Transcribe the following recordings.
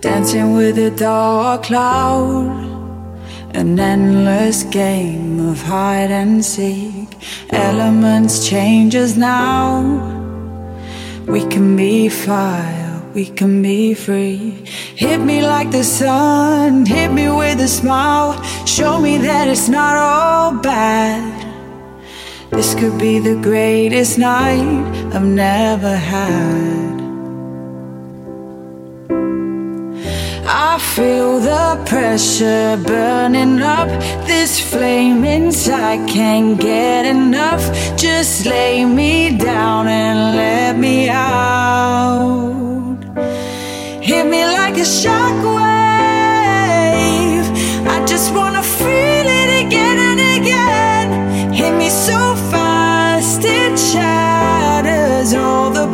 Dancing with a dark cloud. An endless game of hide and seek. Elements change us now. We can be fire, we can be free. Hit me like the sun, hit me with a smile. Show me that it's not all bad. This could be the greatest night I've never had. Feel the pressure burning up. This flame inside can't get enough. Just lay me down and let me out. Hit me like a shockwave. I just wanna feel it again and again. Hit me so fast it shatters all the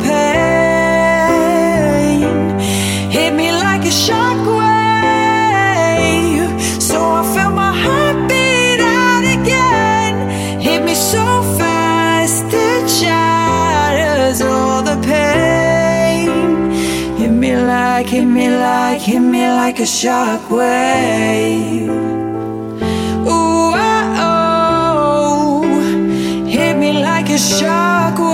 like, hit me like, a shockwave. Ooh, oh, oh. hit me like a shockwave.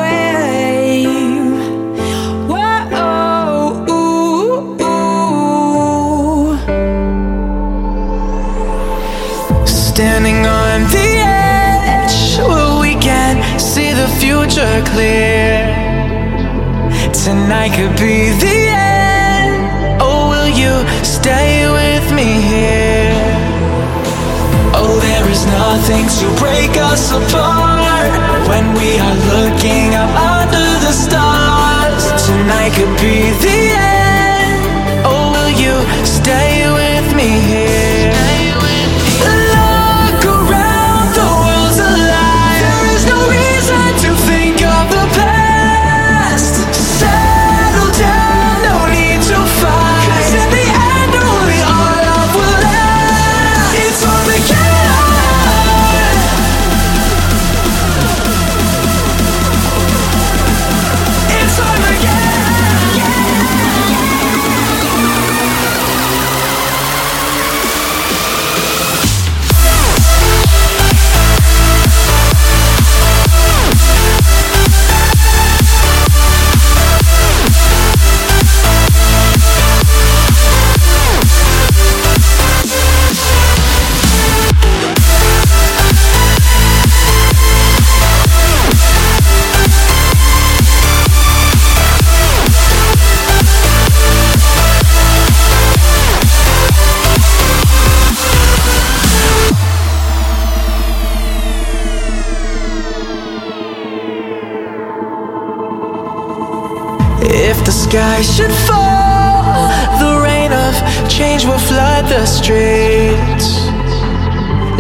Whoa, ooh, ooh. Standing on the edge where we can see the future clear. Tonight could be the Nothing to break us apart when we are looking up under the stars. Tonight could be the end. Oh, will you stay with me here?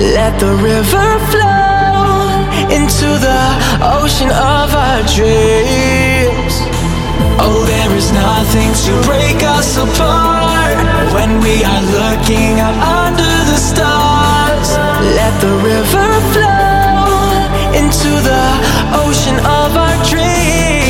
Let the river flow into the ocean of our dreams. Oh, there is nothing to break us apart when we are looking up under the stars. Let the river flow into the ocean of our dreams.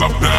up now.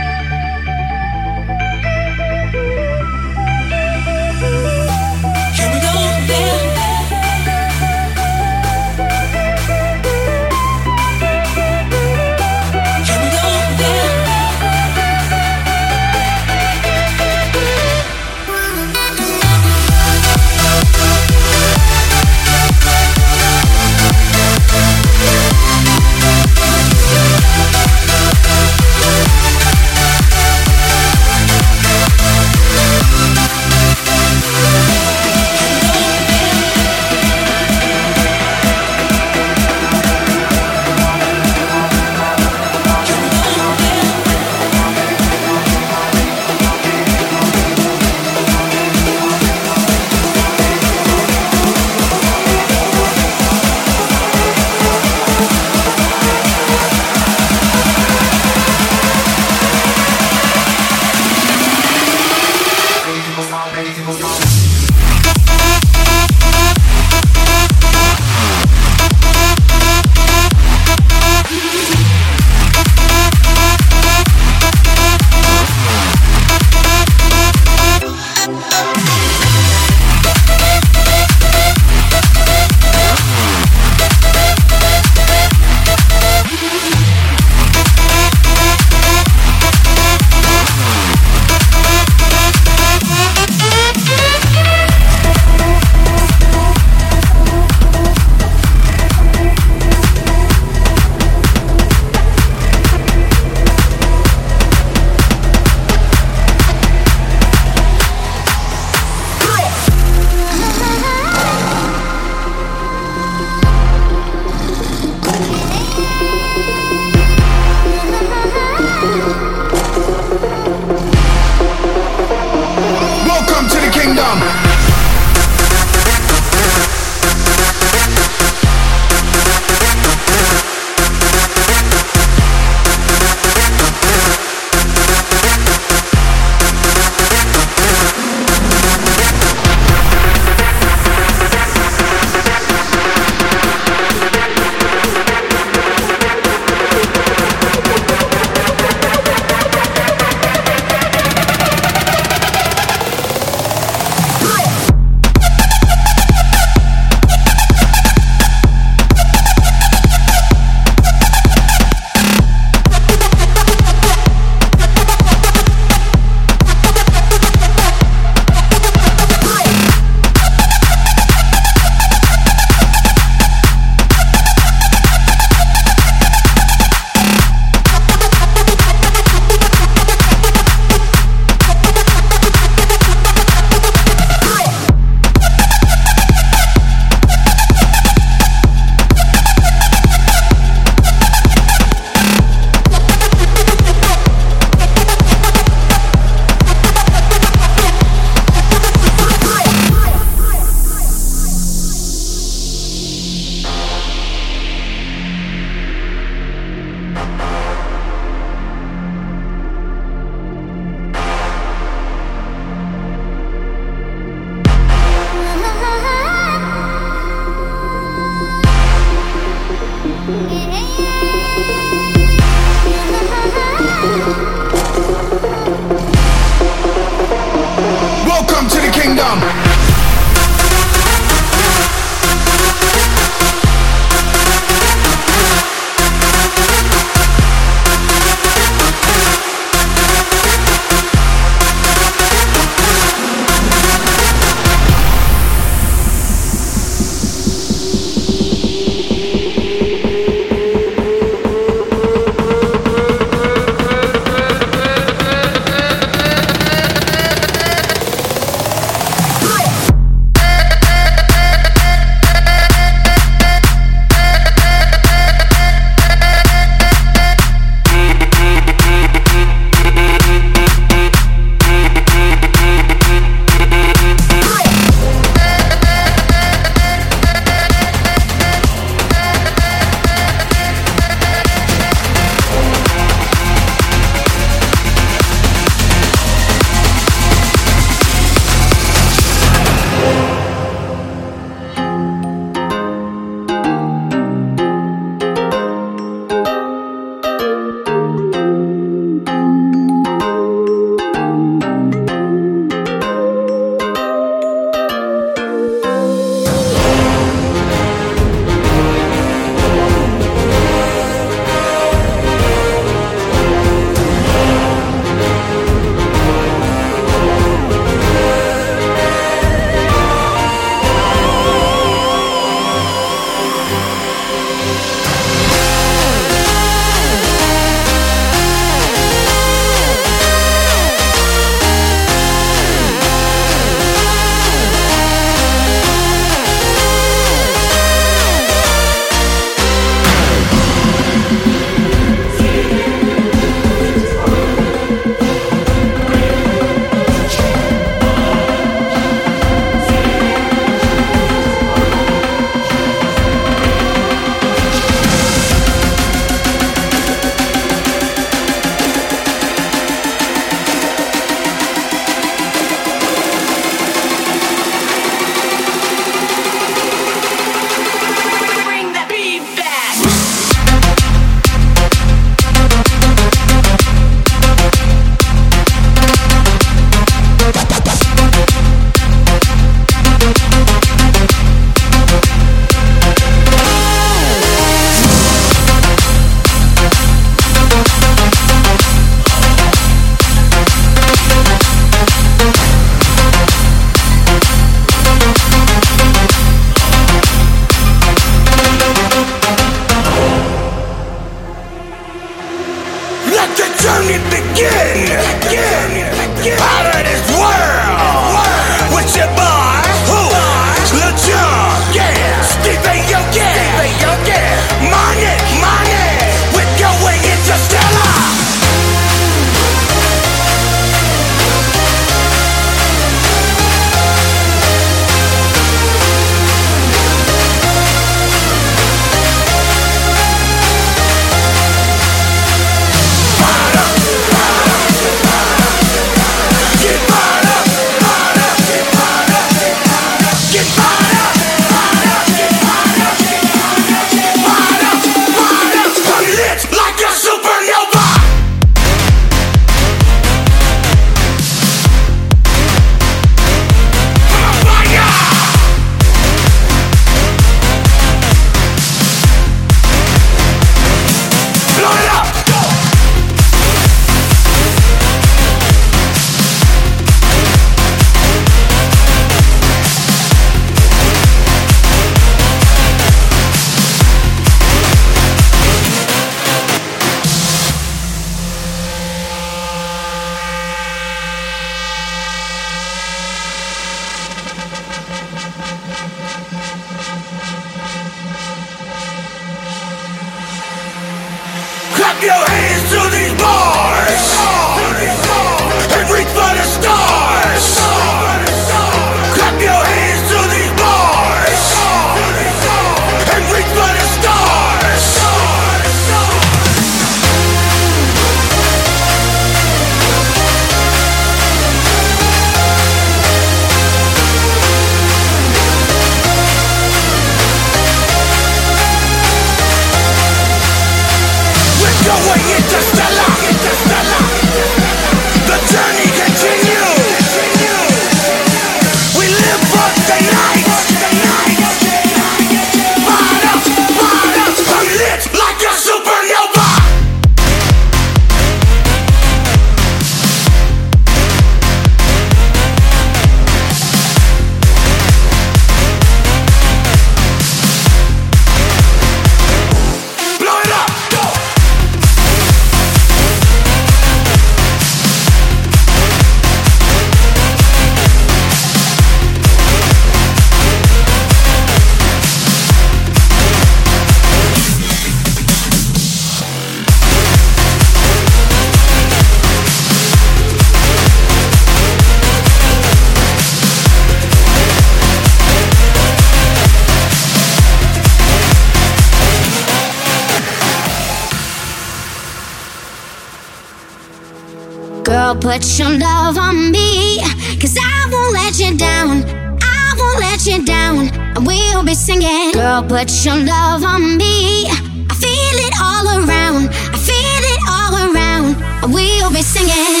Put your love on me. Cause I won't let you down. I won't let you down. We'll be singing. Girl, put your love on me. I feel it all around. I feel it all around. We'll be singing.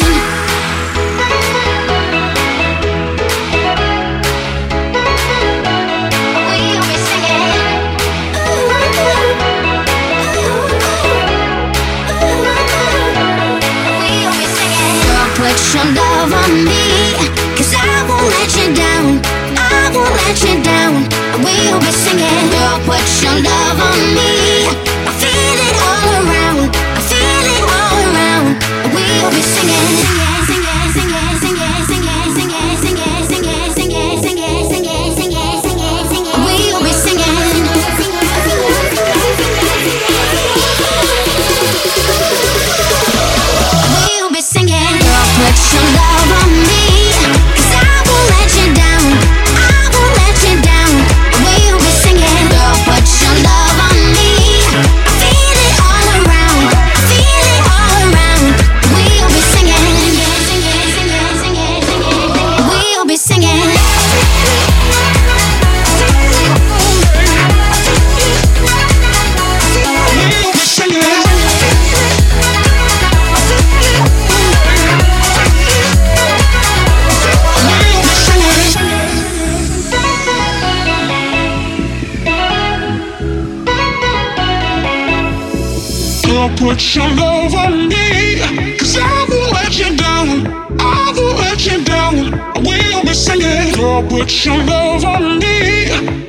Cause I won't let you down. I won't let you down. We'll be singing put your love on me. I feel it all around. I feel it all around. We'll be singing put your love on me. Cause I won't let you down. I won't let you down. I will be singing. Girl, put your love on me.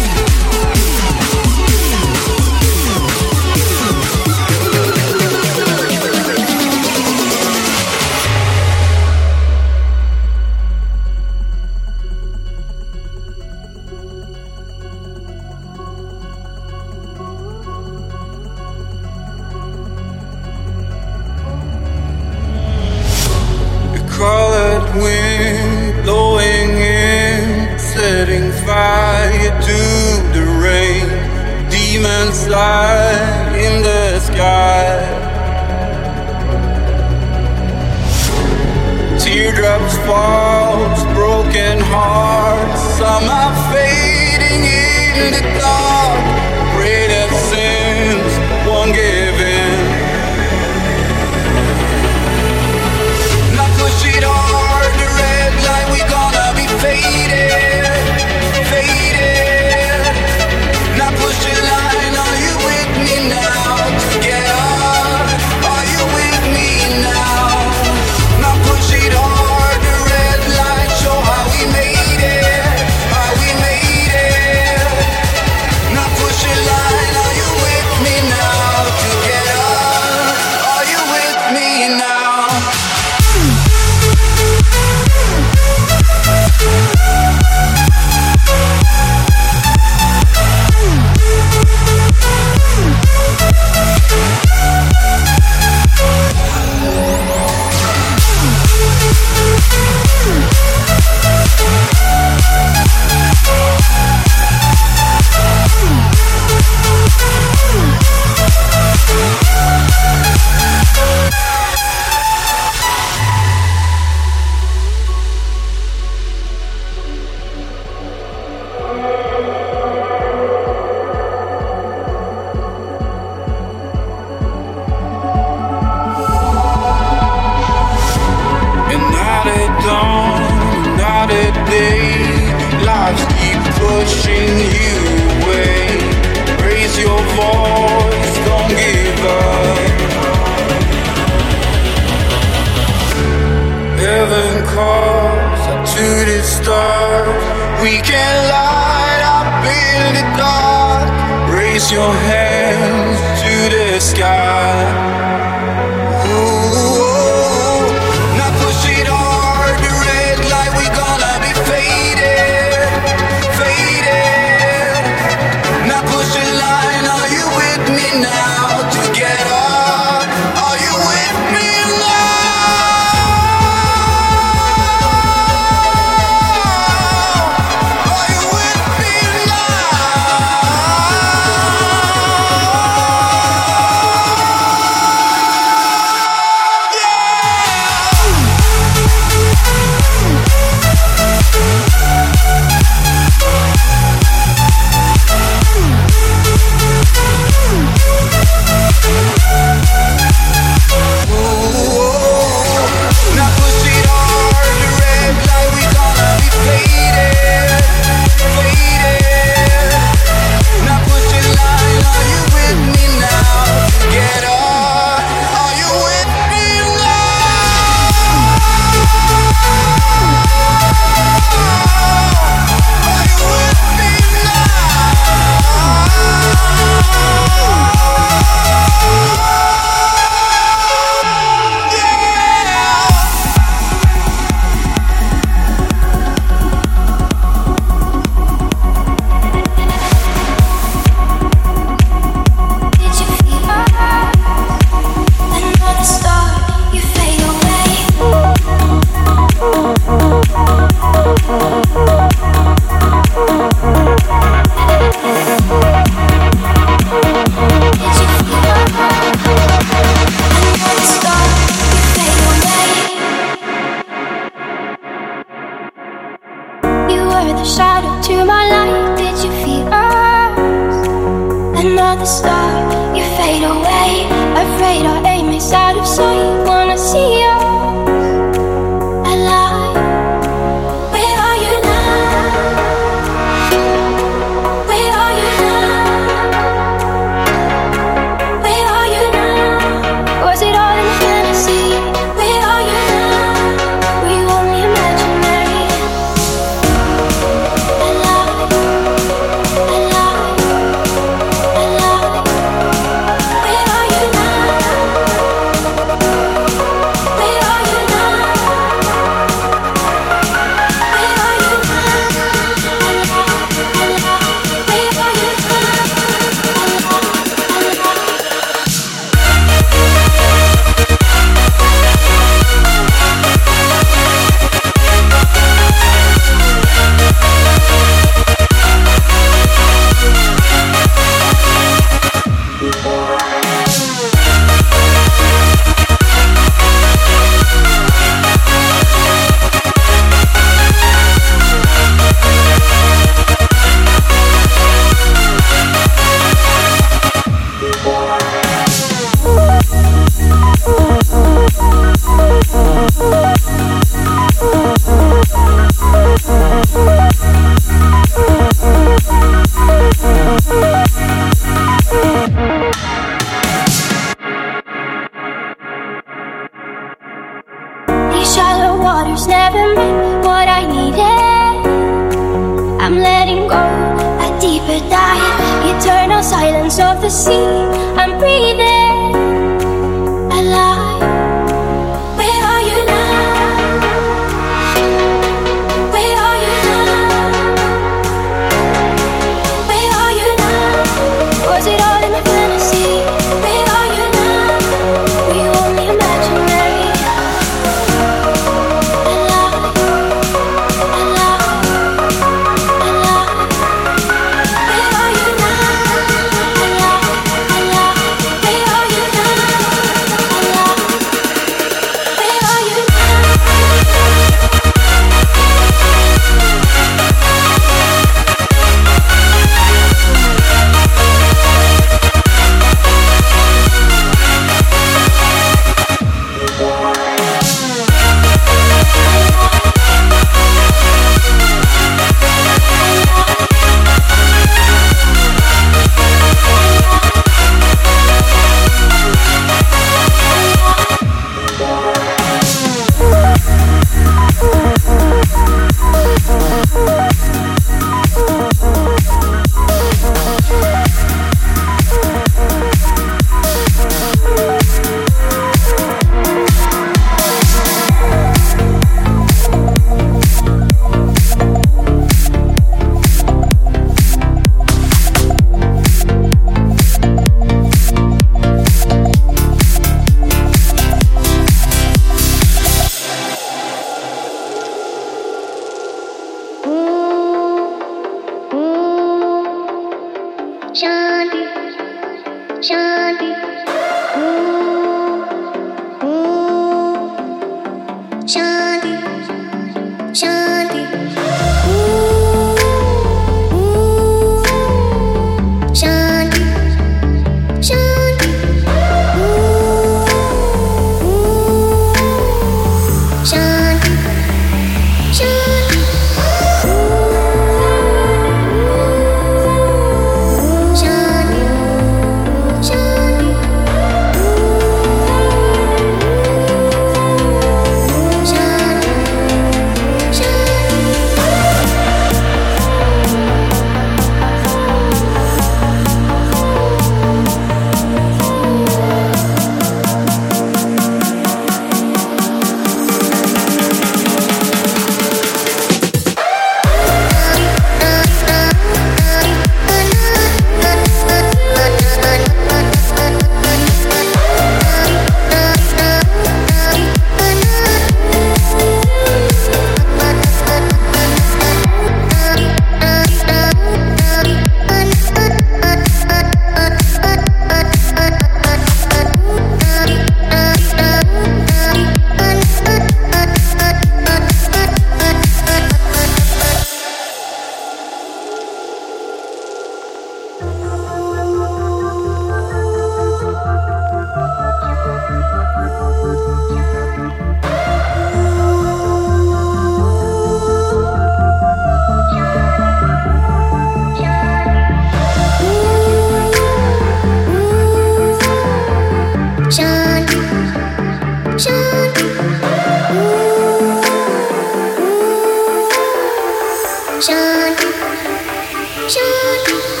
这里